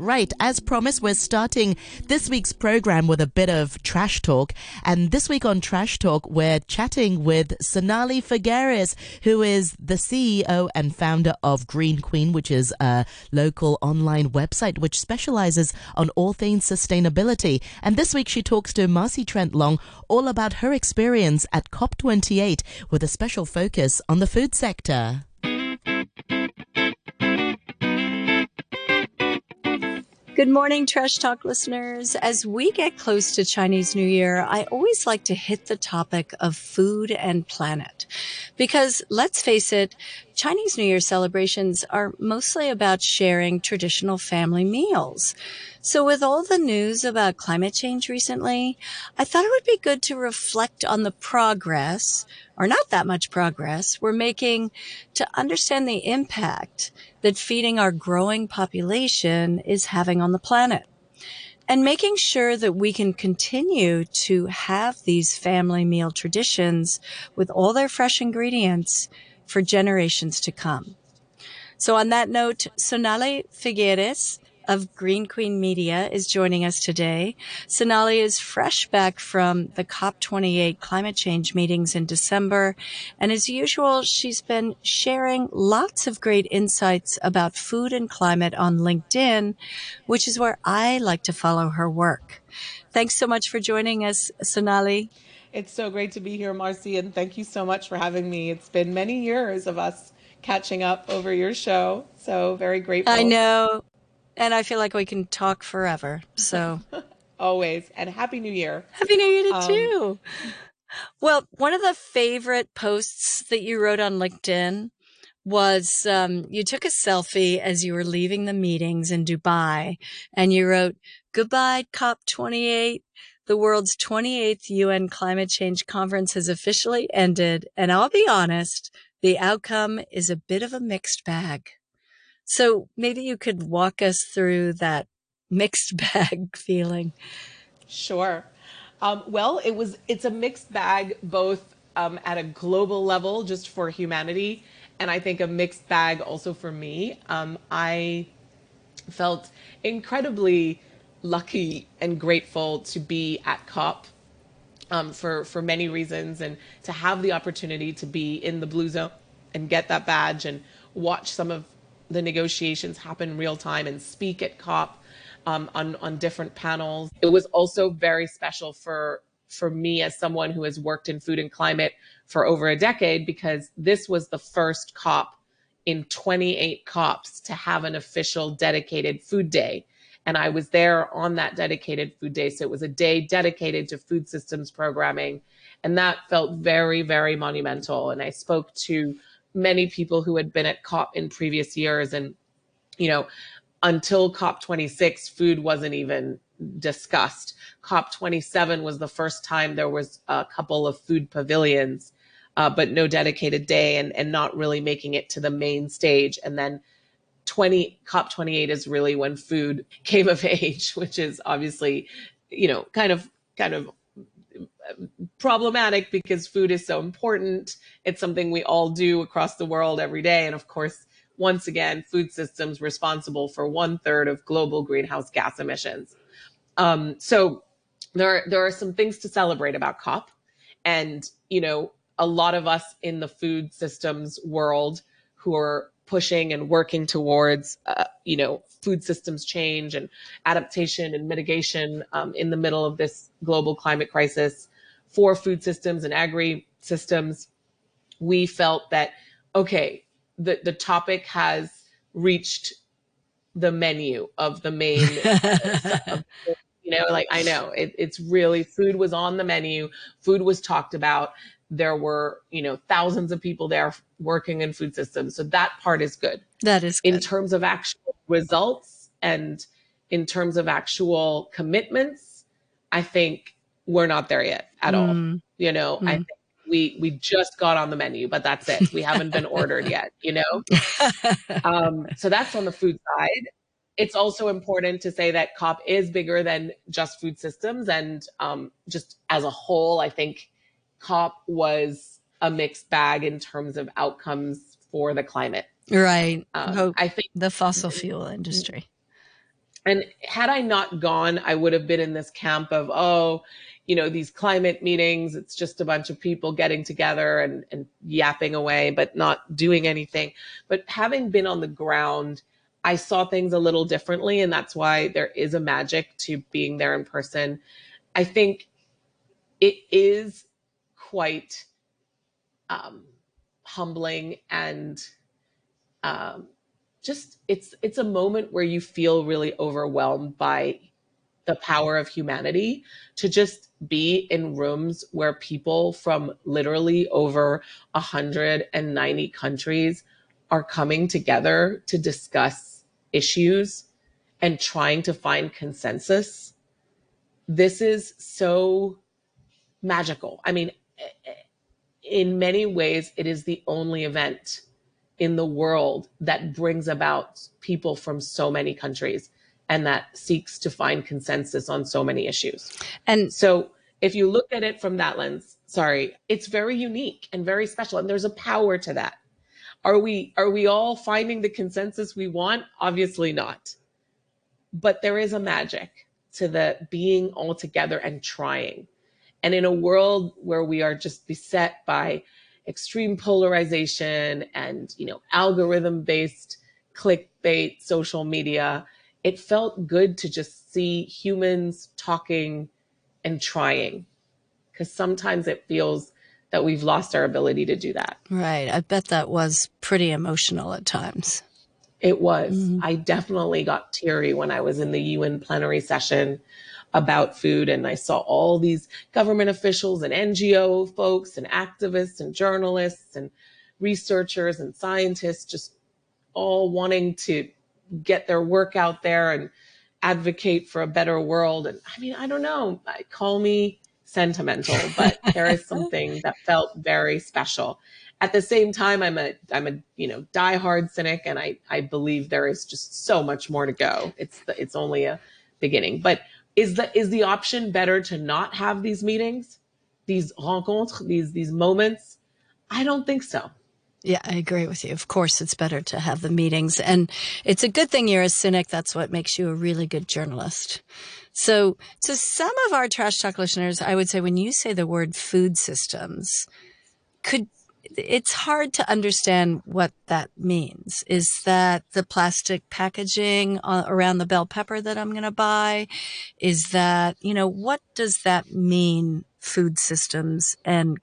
Right, as promised, we're starting this week's program with a bit of trash talk. And this week on Trash Talk, we're chatting with Sonalie Figueiras, who is the CEO and founder of Green Queen, which is a local online website which specializes on all things sustainability. And this week she talks to Marcy Trent Long all about her experience at COP28 with a special focus on the food sector. Good morning, Trash Talk listeners. As we get close to Chinese New Year, I always like to hit the topic of food and planet. Because let's face it, Chinese New Year celebrations are mostly about sharing traditional family meals. So with all the news about climate change recently, I thought it would be good to reflect on the progress, or not that much progress, we're making to understand the impact that feeding our growing population is having on the planet. And making sure that we can continue to have these family meal traditions with all their fresh ingredients for generations to come. So on that note, Sonalie Figueiras of Green Queen Media is joining us today. Sonalie is fresh back from the COP28 climate change meetings in December. And as usual, she's been sharing lots of great insights about food and climate on LinkedIn, which is where I like to follow her work. Thanks so much for joining us, Sonalie. It's so great to be here, Marcy, and thank you so much for having me. It's been many years of us catching up over your show, so very grateful. I know, and I feel like we can talk forever. So always, and happy New Year! Happy New Year to um, you. Well, one of the favorite posts that you wrote on LinkedIn was um, you took a selfie as you were leaving the meetings in Dubai, and you wrote, "Goodbye, COP28." The world's 28th UN climate change conference has officially ended, and I'll be honest, the outcome is a bit of a mixed bag. So maybe you could walk us through that mixed bag feeling. Sure. Um, well, it was it's a mixed bag both um, at a global level, just for humanity, and I think a mixed bag also for me. Um, I felt incredibly lucky and grateful to be at COP um, for for many reasons, and to have the opportunity to be in the blue zone and get that badge and watch some of the negotiations happen real time and speak at COP um, on on different panels. It was also very special for for me as someone who has worked in food and climate for over a decade because this was the first COP in 28 COPs to have an official dedicated food day and I was there on that dedicated food day. So it was a day dedicated to food systems programming. And that felt very, very monumental. And I spoke to many people who had been at COP in previous years. And, you know, until COP26, food wasn't even discussed. COP27 was the first time there was a couple of food pavilions, uh, but no dedicated day and, and not really making it to the main stage. And then 20 COP28 is really when food came of age, which is obviously, you know, kind of kind of problematic because food is so important. It's something we all do across the world every day. And of course, once again, food systems responsible for one third of global greenhouse gas emissions. Um, so there, there are some things to celebrate about COP. And, you know, a lot of us in the food systems world who are pushing and working towards, uh, you know, food systems change and adaptation and mitigation um, in the middle of this global climate crisis for food systems and agri systems, we felt that, okay, the, the topic has reached the menu of the main, of, you know, like I know it, it's really food was on the menu, food was talked about there were, you know, thousands of people there working in food systems. So that part is good. That is good. In terms of actual results and in terms of actual commitments, I think we're not there yet at mm. all. You know, mm. I think we we just got on the menu, but that's it. We haven't been ordered yet, you know? um, so that's on the food side. It's also important to say that COP is bigger than just food systems. And um, just as a whole, I think COP was a mixed bag in terms of outcomes for the climate. Right. Um, I think the fossil fuel industry. And had I not gone, I would have been in this camp of, oh, you know, these climate meetings, it's just a bunch of people getting together and, and yapping away, but not doing anything. But having been on the ground, I saw things a little differently. And that's why there is a magic to being there in person. I think it is quite um, humbling and um, just it's it's a moment where you feel really overwhelmed by the power of humanity to just be in rooms where people from literally over 190 countries are coming together to discuss issues and trying to find consensus. This is so magical. I mean, in many ways, it is the only event in the world that brings about people from so many countries and that seeks to find consensus on so many issues. And so if you look at it from that lens, sorry, it's very unique and very special and there's a power to that. Are we are we all finding the consensus we want? Obviously not. But there is a magic to the being all together and trying. And in a world where we are just beset by extreme polarization and, you know, algorithm based clickbait, social media, it felt good to just see humans talking and trying because sometimes it feels that we've lost our ability to do that. Right. I bet that was pretty emotional at times. It was. Mm-hmm. I definitely got teary when I was in the UN plenary session about food. And I saw all these government officials and NGO folks and activists and journalists and researchers and scientists just all wanting to get their work out there and advocate for a better world. And I mean, I don't know, call me sentimental, but there is something that felt very special. At the same time, I'm a I'm a you know diehard cynic, and I I believe there is just so much more to go. It's the, it's only a beginning. But is the is the option better to not have these meetings, these rencontres, these these moments? I don't think so. Yeah, I agree with you. Of course, it's better to have the meetings. And it's a good thing you're a cynic. That's what makes you a really good journalist. So, to some of our trash talk listeners, I would say when you say the word food systems, could it's hard to understand what that means. Is that the plastic packaging around the bell pepper that I'm going to buy? Is that, you know, what does that mean? Food systems and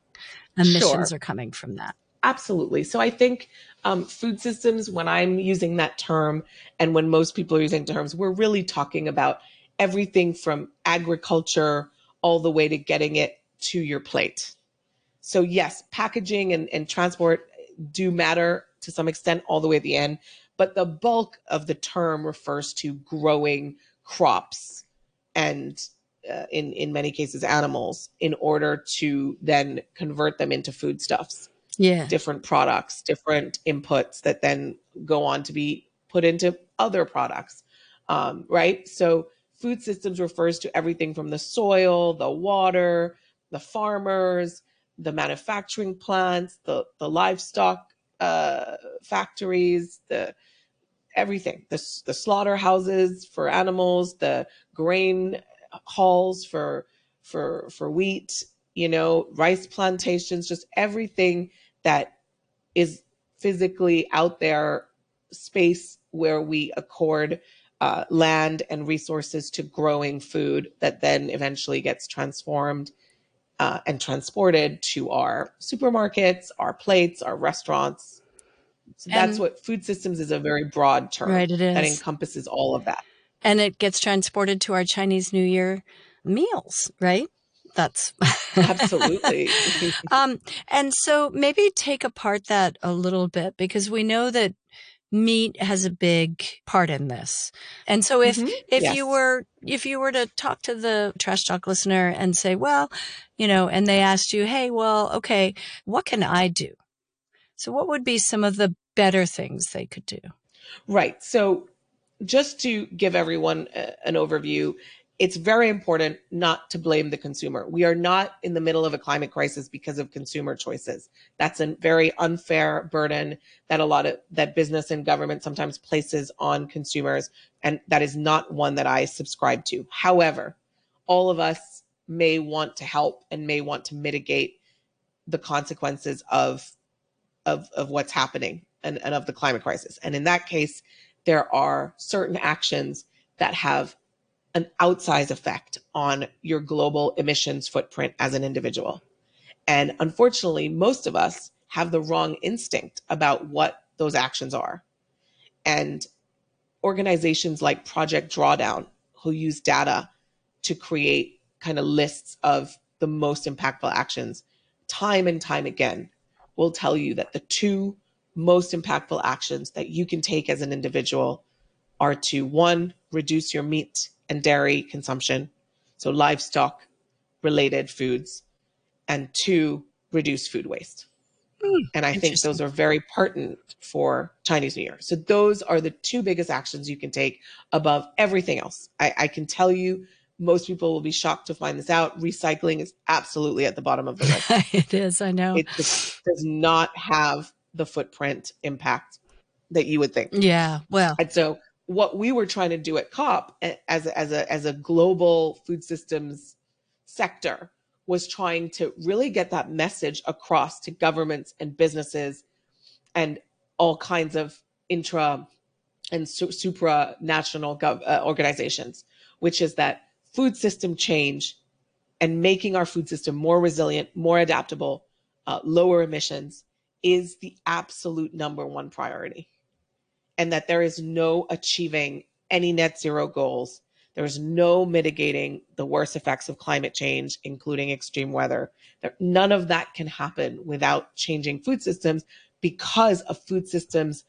emissions sure. are coming from that. Absolutely. So I think um, food systems, when I'm using that term and when most people are using terms, we're really talking about everything from agriculture all the way to getting it to your plate. So yes, packaging and, and transport do matter to some extent all the way at the end, but the bulk of the term refers to growing crops and uh, in in many cases animals in order to then convert them into foodstuffs. Yeah. Different products, different inputs that then go on to be put into other products. Um, right? So food systems refers to everything from the soil, the water, the farmers, the manufacturing plants, the the livestock uh, factories, the everything, the the slaughterhouses for animals, the grain halls for for for wheat, you know, rice plantations, just everything that is physically out there, space where we accord uh, land and resources to growing food that then eventually gets transformed uh, and transported to our supermarkets, our plates, our restaurants. So and that's what food systems is a very broad term right, it is. that encompasses all of that. And it gets transported to our Chinese New Year meals, right? That's absolutely. um, and so maybe take apart that a little bit because we know that meat has a big part in this. And so if, mm-hmm. if yes. you were, if you were to talk to the trash talk listener and say, well, you know, and they asked you, Hey, well, okay, what can I do? So what would be some of the better things they could do? Right. So just to give everyone a, an overview, it's very important not to blame the consumer. We are not in the middle of a climate crisis because of consumer choices. That's a very unfair burden that a lot of that business and government sometimes places on consumers and that is not one that I subscribe to. However, all of us may want to help and may want to mitigate the consequences of of of what's happening and, and of the climate crisis. And in that case, there are certain actions that have an outsized effect on your global emissions footprint as an individual. And unfortunately, most of us have the wrong instinct about what those actions are. And organizations like Project Drawdown, who use data to create kind of lists of the most impactful actions, time and time again, will tell you that the two most impactful actions that you can take as an individual are to one, reduce your meat and dairy consumption, so livestock related foods, and two, reduce food waste. Mm, and I think those are very pertinent for Chinese New Year. So those are the two biggest actions you can take above everything else. I, I can tell you most people will be shocked to find this out. Recycling is absolutely at the bottom of the list. it is, I know. It just does not have the footprint impact that you would think. Yeah, well. And so what we were trying to do at COP as a, as a as a global food systems sector was trying to really get that message across to governments and businesses and all kinds of intra and su- supranational gov- uh, organizations, which is that food system change and making our food system more resilient, more adaptable, uh, lower emissions is the absolute number one priority and that there is no achieving any net zero goals. There is no mitigating the worst effects of climate change, including extreme weather. There, none of that can happen without changing food systems because of food systems,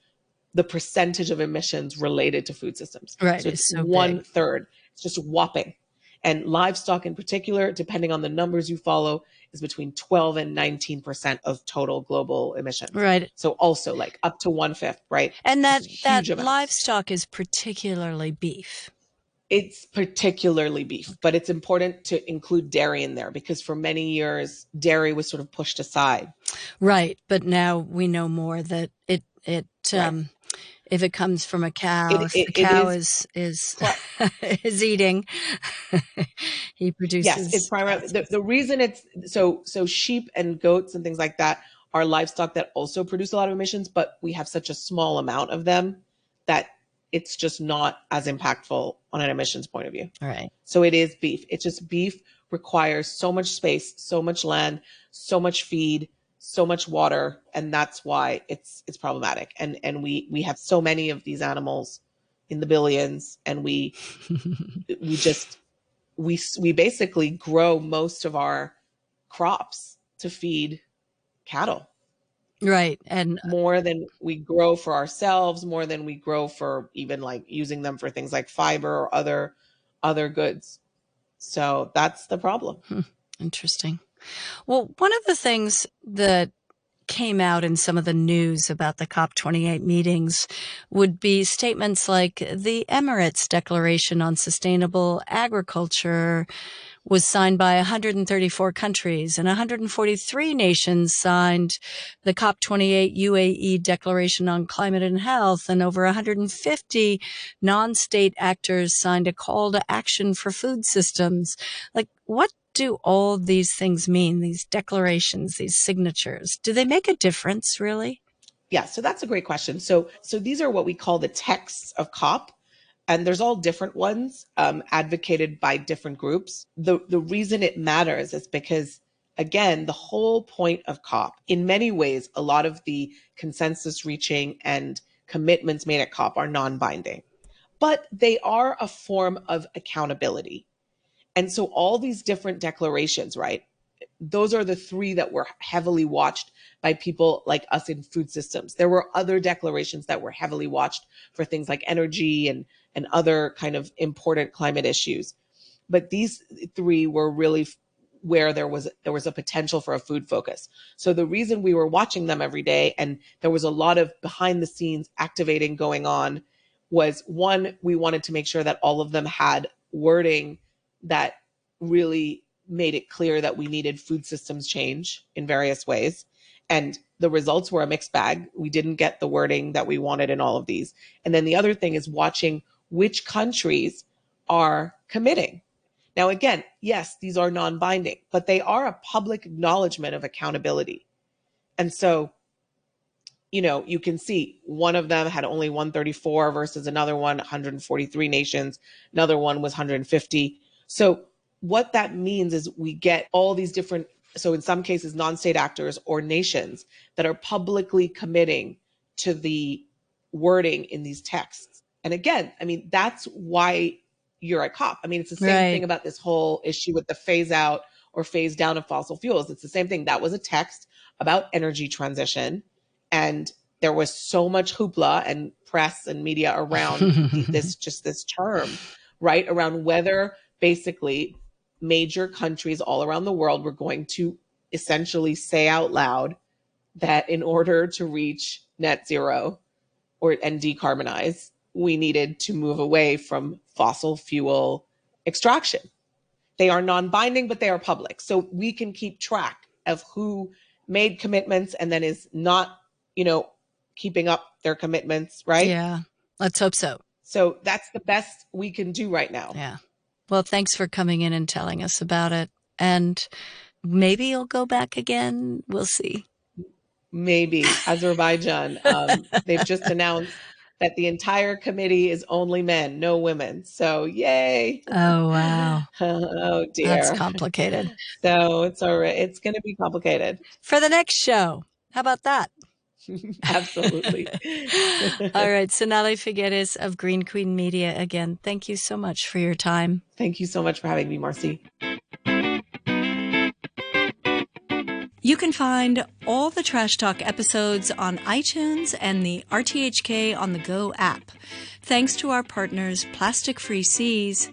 the percentage of emissions related to food systems. Right. So it's so one big. third. It's just whopping. And livestock in particular, depending on the numbers you follow, is between 12 and 19% of total global emissions. Right. So also like up to one fifth, right? And that, that livestock is particularly beef. It's particularly beef, but it's important to include dairy in there because for many years dairy was sort of pushed aside. Right, but now we know more that it it right. um, if it comes from a cow, it, it, the cow is is is, is eating, he produces. Yes, it's primarily the, the reason it's so so sheep and goats and things like that are livestock that also produce a lot of emissions, but we have such a small amount of them that it's just not as impactful on an emissions point of view. All right. So it is beef. It's just beef requires so much space, so much land, so much feed so much water and that's why it's it's problematic. And and we we have so many of these animals in the billions and we we just we we basically grow most of our crops to feed cattle. Right and more than we grow for ourselves more than we grow for even like using them for things like fiber or other other goods. So that's the problem. Hmm. interesting well, one of the things that came out in some of the news about the COP28 meetings would be statements like the Emirates Declaration on Sustainable Agriculture was signed by 134 countries and 143 nations signed the COP28 UAE Declaration on Climate and Health and over 150 non-state actors signed a call to action for food systems. Like what do all these things mean? These declarations, these signatures, do they make a difference really? Yeah, so that's a great question. So, so these are what we call the texts of COP, and there's all different ones um, advocated by different groups. The the reason it matters is because again, the whole point of COP, in many ways, a lot of the consensus reaching and commitments made at COP are non-binding, but they are a form of accountability. And so all these different declarations, right? Those are the three that were heavily watched by people like us in food systems. There were other declarations that were heavily watched for things like energy and, and other kind of important climate issues. But these three were really where there was there was a potential for a food focus. So the reason we were watching them every day and there was a lot of behind the scenes activating going on was one we wanted to make sure that all of them had wording that really made it clear that we needed food systems change in various ways. And the results were a mixed bag. We didn't get the wording that we wanted in all of these. And then the other thing is watching which countries are committing. Now, again, yes, these are non binding, but they are a public acknowledgement of accountability. And so, you know, you can see one of them had only 134 versus another one, 143 nations. Another one was 150. So what that means is we get all these different so in some cases non-state actors or nations that are publicly committing to the wording in these texts. And again i mean that's why you're a cop. I mean it's the same right. thing about this whole issue with the phase out or phase down of fossil fuels. It's the same thing. That was a text about energy transition and there was so much hoopla and press and media around this just this term right around whether basically major countries all around the world were going to essentially say out loud that in order to reach net zero or and decarbonize, we needed to move away from fossil fuel extraction. They are non-binding, but they are public. So we can keep track of who made commitments and then is not, you know, keeping up their commitments, right? Yeah. Let's hope so. So that's the best we can do right now. Yeah. Well, thanks for coming in and telling us about it. And maybe you'll go back again. We'll see. Maybe Azerbaijan. Um, they've just announced that the entire committee is only men, no women. So yay! Oh wow! oh dear, that's complicated. So it's all right. It's going to be complicated for the next show. How about that? Absolutely. All right. Sonalie Figueiras of Green Queen Media again. Thank you so much for your time. Thank you so much for having me, Marcy. You can find all the Trash Talk episodes on iTunes and the RTHK on the Go app. Thanks to our partners, Plastic Free Seas,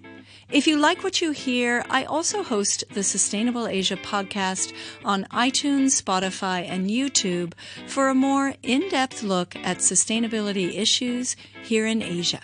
if you like what you hear, I also host the Sustainable Asia podcast on iTunes, Spotify, and YouTube for a more in depth look at sustainability issues here in Asia.